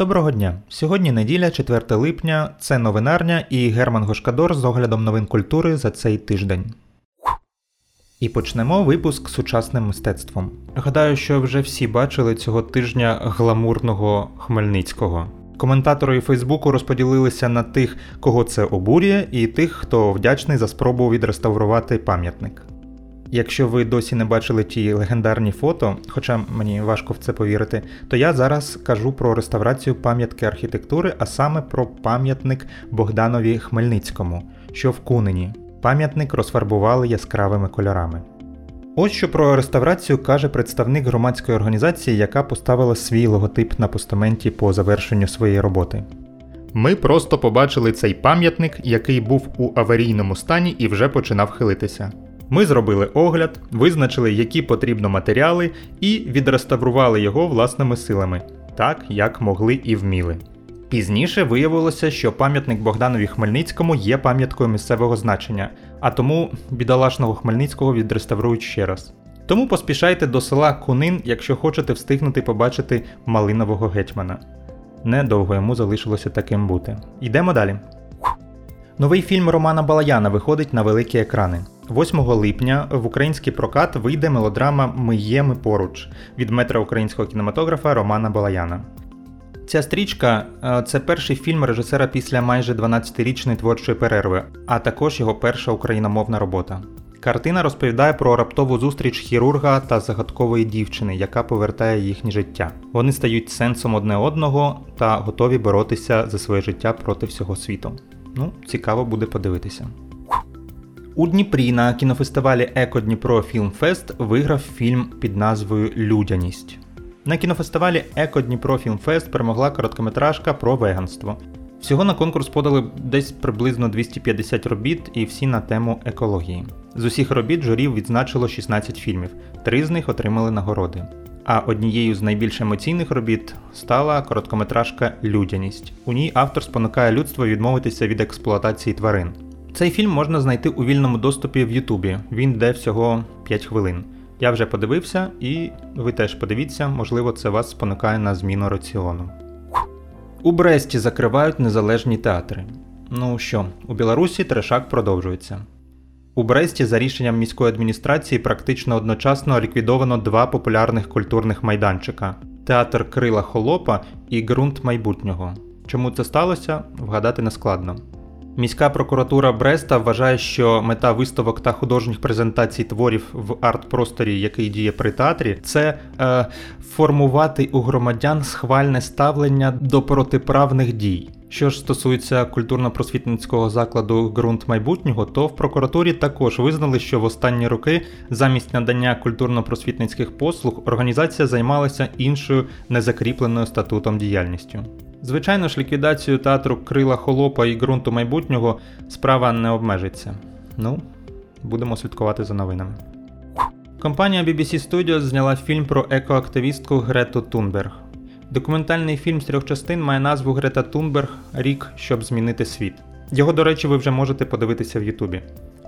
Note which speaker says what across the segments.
Speaker 1: Доброго дня! Сьогодні неділя, 4 липня, це новинарня і Герман Гошкадор з оглядом новин культури за цей тиждень. І почнемо випуск сучасним мистецтвом. Гадаю, що вже всі бачили цього тижня гламурного Хмельницького. Коментатори Фейсбуку розподілилися на тих, кого це обурює, і тих, хто вдячний за спробу відреставрувати пам'ятник. Якщо ви досі не бачили ті легендарні фото, хоча мені важко в це повірити, то я зараз кажу про реставрацію пам'ятки архітектури, а саме про пам'ятник Богданові Хмельницькому, що в Кунині. Пам'ятник розфарбували яскравими кольорами. Ось що про реставрацію каже представник громадської організації, яка поставила свій логотип на постаменті по завершенню своєї роботи. Ми просто побачили цей пам'ятник, який був у аварійному стані і вже починав хилитися. Ми зробили огляд, визначили, які потрібно матеріали, і відреставрували його власними силами, так як могли і вміли. Пізніше виявилося, що пам'ятник Богданові Хмельницькому є пам'яткою місцевого значення, а тому бідолашного Хмельницького відреставрують ще раз. Тому поспішайте до села Кунин, якщо хочете встигнути побачити малинового гетьмана. Недовго йому залишилося таким бути. Йдемо далі. Новий фільм Романа Балаяна виходить на великі екрани. 8 липня в український прокат вийде мелодрама Ми є ми поруч від метра українського кінематографа Романа Балаяна. Ця стрічка е, це перший фільм режисера після майже 12-річної творчої перерви, а також його перша україномовна робота. Картина розповідає про раптову зустріч хірурга та загадкової дівчини, яка повертає їхнє життя. Вони стають сенсом одне одного та готові боротися за своє життя проти всього світу. Ну, цікаво буде подивитися. У Дніпрі на кінофестивалі Еко Дніпро Фільмфест виграв фільм під назвою Людяність. На кінофестивалі Еко Дніпро Фільмфест перемогла короткометражка про веганство. Всього на конкурс подали десь приблизно 250 робіт і всі на тему екології. З усіх робіт журі відзначило 16 фільмів, три з них отримали нагороди. А однією з найбільш емоційних робіт стала короткометражка Людяність. У ній автор спонукає людство відмовитися від експлуатації тварин. Цей фільм можна знайти у вільному доступі в Ютубі. Він йде всього 5 хвилин. Я вже подивився, і ви теж подивіться, можливо, це вас спонукає на зміну раціону. У Бресті закривають незалежні театри. Ну що, у Білорусі трешак продовжується. У Бресті за рішенням міської адміністрації практично одночасно ліквідовано два популярних культурних майданчика театр Крила Холопа і ґрунт майбутнього. Чому це сталося, вгадати нескладно. Міська прокуратура Бреста вважає, що мета виставок та художніх презентацій творів в арт-просторі, який діє при театрі, це е, формувати у громадян схвальне ставлення до протиправних дій. Що ж стосується культурно-просвітницького закладу ґрунт майбутнього, то в прокуратурі також визнали, що в останні роки замість надання культурно-просвітницьких послуг організація займалася іншою незакріпленою статутом діяльністю. Звичайно ж, ліквідацію театру Крила Холопа і ґрунту майбутнього справа не обмежиться. Ну, будемо слідкувати за новинами. Компанія BBC Studios зняла фільм про екоактивістку Грету Тунберг. Документальний фільм з трьох частин має назву Грета Тунберг Рік, щоб змінити світ. Його, до речі, ви вже можете подивитися в Ютубі.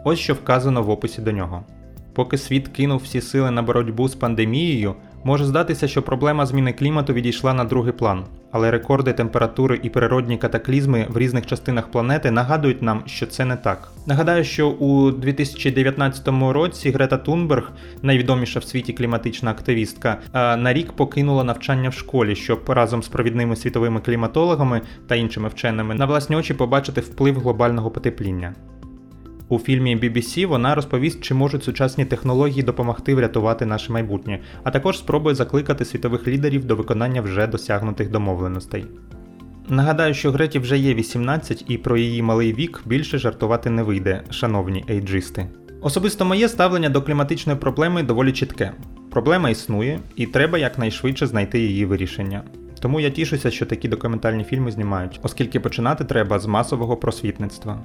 Speaker 1: Ось що вказано в описі до нього. Поки світ кинув всі сили на боротьбу з пандемією, може здатися, що проблема зміни клімату відійшла на другий план, але рекорди температури і природні катаклізми в різних частинах планети нагадують нам, що це не так. Нагадаю, що у 2019 році Грета Тунберг, найвідоміша в світі кліматична активістка, на рік покинула навчання в школі, щоб разом з провідними світовими кліматологами та іншими вченими на власні очі побачити вплив глобального потепління. У фільмі BBC вона розповість, чи можуть сучасні технології допомогти врятувати наше майбутнє, а також спробує закликати світових лідерів до виконання вже досягнутих домовленостей. Нагадаю, що Греті вже є 18 і про її малий вік більше жартувати не вийде, шановні ейджисти. Особисто моє ставлення до кліматичної проблеми доволі чітке. Проблема існує, і треба якнайшвидше знайти її вирішення. Тому я тішуся, що такі документальні фільми знімають, оскільки починати треба з масового просвітництва.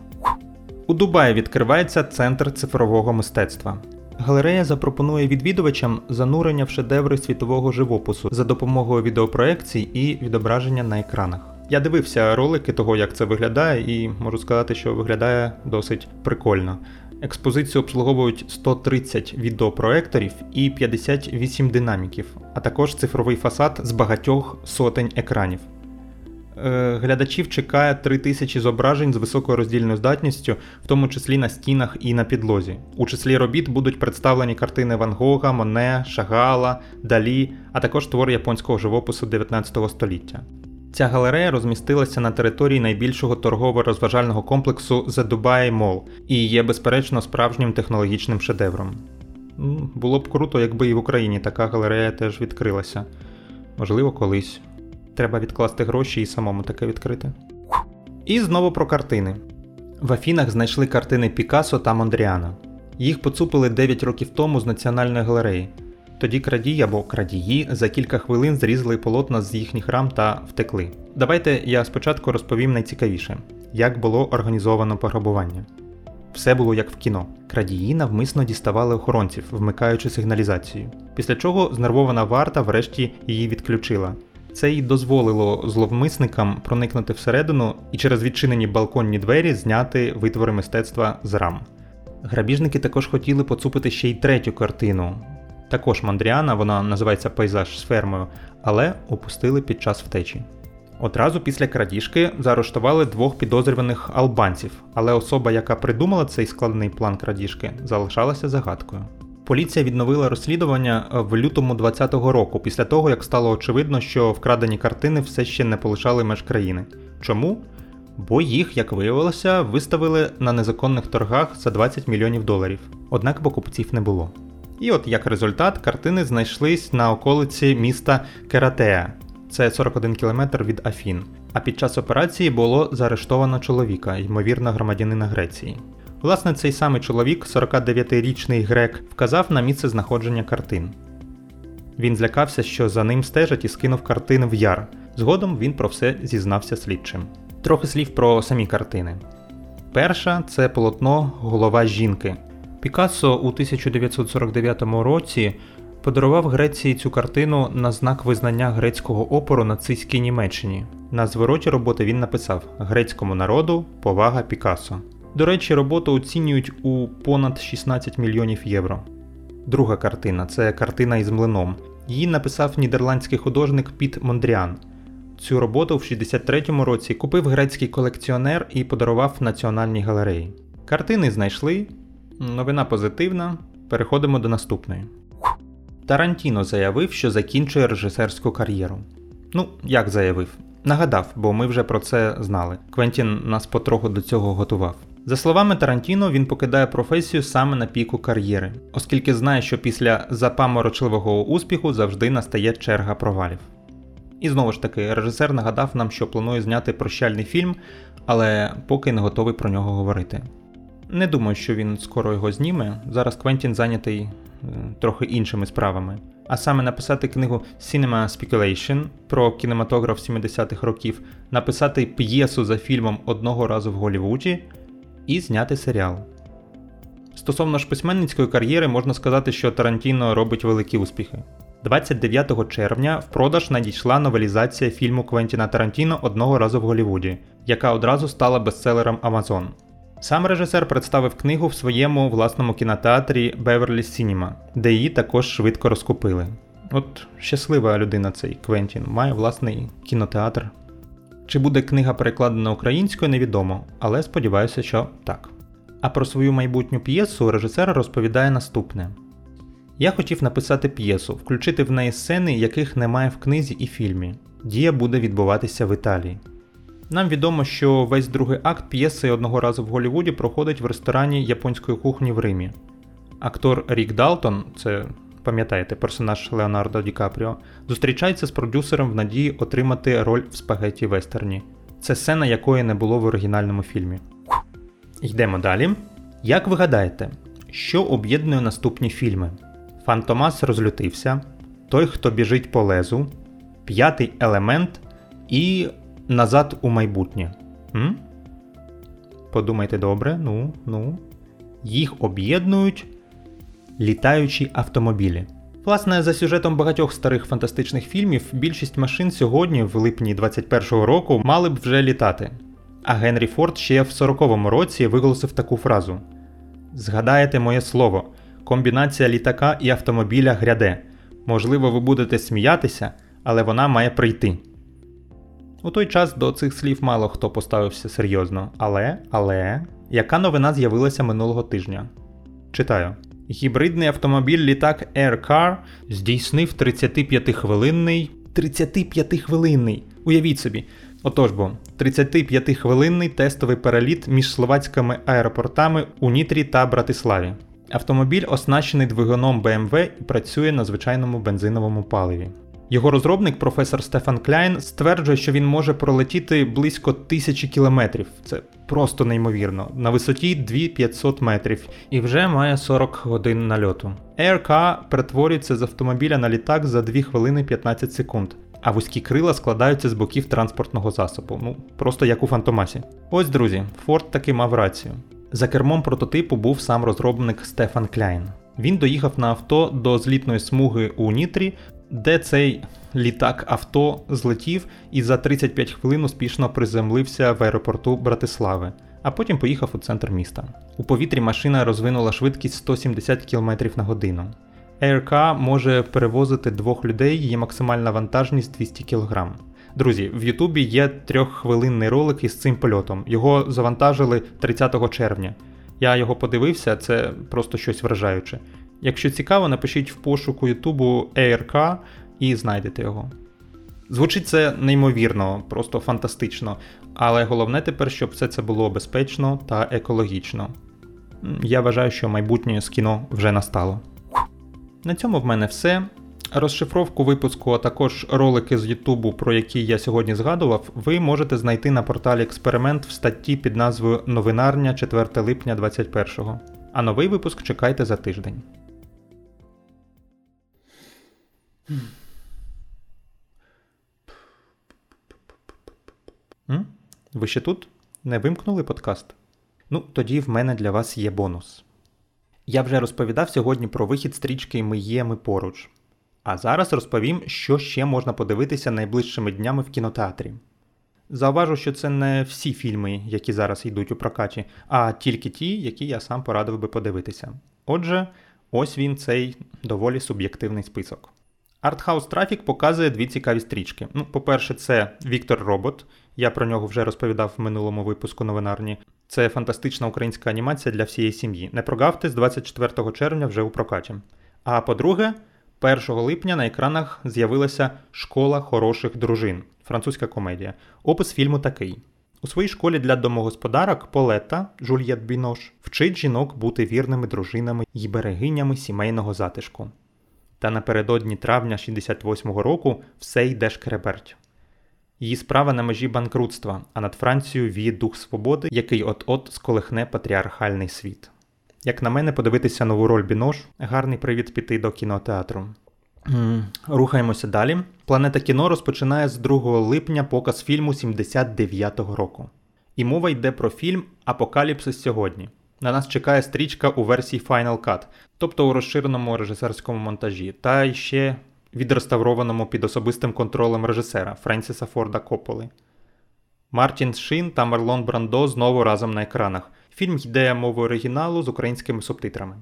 Speaker 1: У Дубаї відкривається центр цифрового мистецтва. Галерея запропонує відвідувачам занурення в шедеври світового живопису за допомогою відеопроекцій і відображення на екранах. Я дивився ролики того, як це виглядає, і можу сказати, що виглядає досить прикольно. Експозицію обслуговують 130 відеопроекторів і 58 динаміків, а також цифровий фасад з багатьох сотень екранів. Е, глядачів чекає 3000 зображень з високою роздільною здатністю, в тому числі на стінах і на підлозі. У числі робіт будуть представлені картини Ван Гога, Моне, Шагала, Далі, а також твори японського живопису 19 століття. Ця галерея розмістилася на території найбільшого торгово-розважального комплексу The Dubai Mall і є, безперечно, справжнім технологічним шедевром. Було б круто, якби і в Україні така галерея теж відкрилася. Можливо, колись. Треба відкласти гроші і самому таке відкрити. І знову про картини. В Афінах знайшли картини Пікассо та Мондріана. Їх поцупили 9 років тому з Національної галереї. Тоді крадії або крадії за кілька хвилин зрізали полотна з їхніх рам та втекли. Давайте я спочатку розповім найцікавіше, як було організовано пограбування. Все було як в кіно. Крадії навмисно діставали охоронців, вмикаючи сигналізацію. Після чого знервована варта врешті її відключила. Це й дозволило зловмисникам проникнути всередину і через відчинені балконні двері зняти витвори мистецтва з рам. Грабіжники також хотіли поцупити ще й третю картину. Також Мандріана, вона називається Пейзаж з фермою, але опустили під час втечі. Одразу після крадіжки заарештували двох підозрюваних албанців, але особа, яка придумала цей складний план крадіжки, залишалася загадкою. Поліція відновила розслідування в лютому 2020 року, після того як стало очевидно, що вкрадені картини все ще не полишали меж країни. Чому? Бо їх, як виявилося, виставили на незаконних торгах за 20 мільйонів доларів. Однак покупців не було. І от як результат, картини знайшлись на околиці міста Кератеа, це 41 км від Афін. А під час операції було заарештовано чоловіка, ймовірно, громадянина Греції. Власне, цей самий чоловік, 49-річний грек, вказав на місце знаходження картин. Він злякався, що за ним стежать і скинув картини в яр. Згодом він про все зізнався слідчим. Трохи слів про самі картини. Перша це полотно Голова жінки. Пікассо у 1949 році подарував Греції цю картину на знак визнання грецького опору нацистській Німеччині. На звороті роботи він написав Грецькому народу повага Пікассо. До речі, роботу оцінюють у понад 16 мільйонів євро. Друга картина це картина із млином. Її написав нідерландський художник Піт Мондріан. Цю роботу в 63-му році купив грецький колекціонер і подарував Національній галереї. Картини знайшли. Новина позитивна. Переходимо до наступної. Тарантіно заявив, що закінчує режисерську кар'єру. Ну, як заявив? Нагадав, бо ми вже про це знали. Квентін нас потроху до цього готував. За словами Тарантіно, він покидає професію саме на піку кар'єри, оскільки знає, що після запаморочливого успіху завжди настає черга провалів. І знову ж таки, режисер нагадав нам, що планує зняти прощальний фільм, але поки не готовий про нього говорити. Не думаю, що він скоро його зніме. Зараз Квентін зайнятий е, трохи іншими справами. А саме написати книгу Cinema Speculation про кінематограф 70-х років, написати п'єсу за фільмом одного разу в Голлівуді і зняти серіал. Стосовно ж письменницької кар'єри, можна сказати, що Тарантіно робить великі успіхи. 29 червня в продаж надійшла новелізація фільму Квентіна Тарантіно одного разу в Голлівуді, яка одразу стала бестселером Amazon. Сам режисер представив книгу в своєму власному кінотеатрі Beverly Cinema, де її також швидко розкупили. От щаслива людина цей Квентін, має власний кінотеатр. Чи буде книга перекладена українською, невідомо, але сподіваюся, що так. А про свою майбутню п'єсу режисер розповідає наступне: Я хотів написати п'єсу, включити в неї сцени, яких немає в книзі і фільмі. Дія буде відбуватися в Італії. Нам відомо, що весь другий акт п'єси одного разу в Голлівуді проходить в ресторані японської кухні в Римі. Актор Рік Далтон, це пам'ятаєте, персонаж Леонардо Ді Капріо, зустрічається з продюсером в надії отримати роль в спагеті вестерні. Це сцена, якої не було в оригінальному фільмі. Йдемо далі. Як ви гадаєте, що об'єднує наступні фільми? Фантомас розлютився, Той, хто біжить по лезу, П'ятий елемент і Назад у майбутнє. М? Подумайте добре, ну, ну. Їх об'єднують літаючі автомобілі. Власне, за сюжетом багатьох старих фантастичних фільмів, більшість машин сьогодні, в липні 21-го року, мали б вже літати. А Генрі Форд ще в 40-му році виголосив таку фразу: Згадаєте моє слово, комбінація літака і автомобіля гряде. Можливо, ви будете сміятися, але вона має прийти. У той час до цих слів мало хто поставився серйозно. Але, але, яка новина з'явилася минулого тижня? Читаю. Гібридний автомобіль літак Air Car здійснив 35-хвилинний. 35-хвилинний! Уявіть собі. Отож бо, 35-хвилинний тестовий переліт між словацькими аеропортами у Нітрі та Братиславі. Автомобіль оснащений двигуном BMW і працює на звичайному бензиновому паливі. Його розробник, професор Стефан Кляйн, стверджує, що він може пролетіти близько тисячі кілометрів. Це просто неймовірно, на висоті 2500 метрів і вже має 40 годин нальоту. AirK перетворюється з автомобіля на літак за 2 хвилини 15 секунд. А вузькі крила складаються з боків транспортного засобу, ну просто як у Фантомасі. Ось, друзі, Форд таки мав рацію. За кермом прототипу був сам розробник Стефан Кляйн. Він доїхав на авто до злітної смуги у Нітрі, де цей літак авто злетів і за 35 хвилин успішно приземлився в аеропорту Братислави, а потім поїхав у центр міста. У повітрі машина розвинула швидкість 170 км на годину. AirK може перевозити двох людей, її максимальна вантажність 200 кг. Друзі, в Ютубі є трьоххвилинний ролик із цим польотом. Його завантажили 30 червня. Я його подивився, це просто щось вражаюче. Якщо цікаво, напишіть в пошуку Ютубу ARK і знайдете його. Звучить це неймовірно, просто фантастично, але головне тепер, щоб все це було безпечно та екологічно. Я вважаю, що майбутнє з кіно вже настало. На цьому в мене все. Розшифровку випуску, а також ролики з Ютубу, про які я сьогодні згадував, ви можете знайти на порталі Експеримент в статті під назвою Новинарня 4 липня 2021. А новий випуск чекайте за тиждень. Ви ще тут? Не вимкнули подкаст? Ну, тоді в мене для вас є бонус. Я вже розповідав сьогодні про вихід стрічки Ми є, ми поруч. А зараз розповім, що ще можна подивитися найближчими днями в кінотеатрі. Зауважу, що це не всі фільми, які зараз йдуть у прокаті, а тільки ті, які я сам порадив би подивитися. Отже, ось він цей доволі суб'єктивний список. Артхаус Трафік показує дві цікаві стрічки. Ну, По-перше, це Віктор Робот. Я про нього вже розповідав в минулому випуску новинарні. Це фантастична українська анімація для всієї сім'ї. Не прогавте з 24 червня вже у прокаті. А по-друге, 1 липня на екранах з'явилася Школа хороших дружин, французька комедія. Опис фільму такий. У своїй школі для домогосподарок Полета Жульєт Бінош вчить жінок бути вірними дружинами і берегинями сімейного затишку. Та напередодні травня 68-го року все йде шкреберть. Її справа на межі банкрутства, а над Францією віє дух свободи, який от-от сколихне патріархальний світ. Як на мене, подивитися нову роль Бінош гарний привід піти до кінотеатру. Рухаємося далі. Планета кіно розпочинає з 2 липня показ фільму 79-го року. І мова йде про фільм Апокаліпсис сьогодні. На нас чекає стрічка у версії Final Cut, тобто у розширеному режисерському монтажі, та ще відреставрованому під особистим контролем режисера Френсіса Форда Копполи. Мартін Шин та Марлон Брандо знову разом на екранах. Фільм йде мовою оригіналу з українськими субтитрами.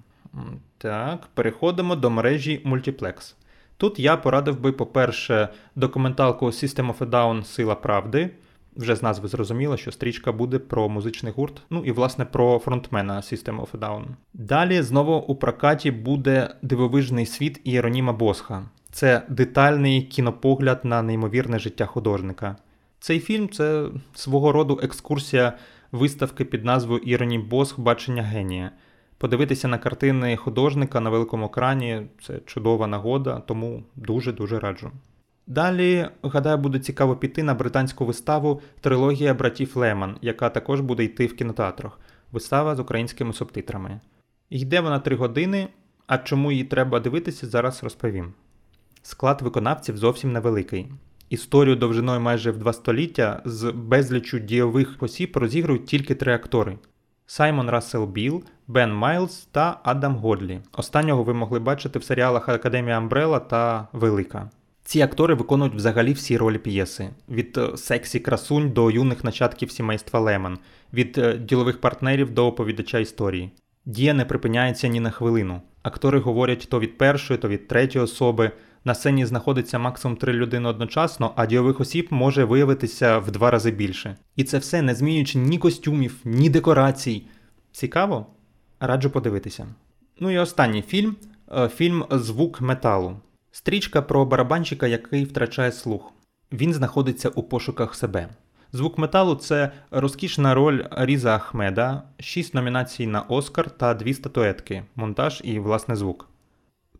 Speaker 1: Так, переходимо до мережі Multiplex. Тут я порадив би, по-перше, документалку System of a Down Сила Правди. Вже з назви зрозуміло, що стрічка буде про музичний гурт, ну і власне про фронтмена System of a Down. Далі знову у прокаті буде дивовижний світ Іероніма Босха. Це детальний кінопогляд на неймовірне життя художника. Цей фільм це свого роду екскурсія виставки під назвою Іроні Босх Бачення генія. Подивитися на картини художника на великому екрані це чудова нагода, тому дуже-дуже раджу. Далі, гадаю, буде цікаво піти на британську виставу Трилогія братів Леман, яка також буде йти в кінотеатрах. Вистава з українськими субтитрами. Йде вона 3 години, а чому її треба дивитися, зараз розповім. Склад виконавців зовсім невеликий. Історію довжиною майже в два століття з безліччю дійових осіб розігрують тільки три актори: Саймон Рассел Біл, Бен Майлз та Адам Годлі. Останнього ви могли бачити в серіалах Академія Амбрела та Велика. Ці актори виконують взагалі всі ролі п'єси: від е, сексі красунь до юних нащадків сімейства Леман, від е, ділових партнерів до оповідача історії. Дія не припиняється ні на хвилину. Актори говорять то від першої, то від третьої особи, На сцені знаходиться максимум три людини одночасно, а дійових осіб може виявитися в два рази більше. І це все не змінюючи ні костюмів, ні декорацій. Цікаво? Раджу подивитися. Ну і останній фільм е, фільм Звук металу. Стрічка про барабанщика, який втрачає слух. Він знаходиться у пошуках себе. Звук металу це розкішна роль Різа Ахмеда, 6 номінацій на Оскар та 2 статуетки, монтаж і власне звук.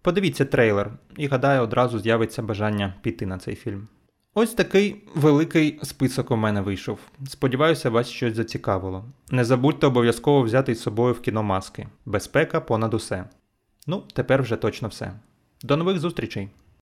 Speaker 1: Подивіться трейлер, і гадаю, одразу з'явиться бажання піти на цей фільм. Ось такий великий список у мене вийшов. Сподіваюся, вас щось зацікавило. Не забудьте обов'язково взяти із собою в кіно маски. Безпека понад усе. Ну, тепер вже точно все. До нових зустрічей!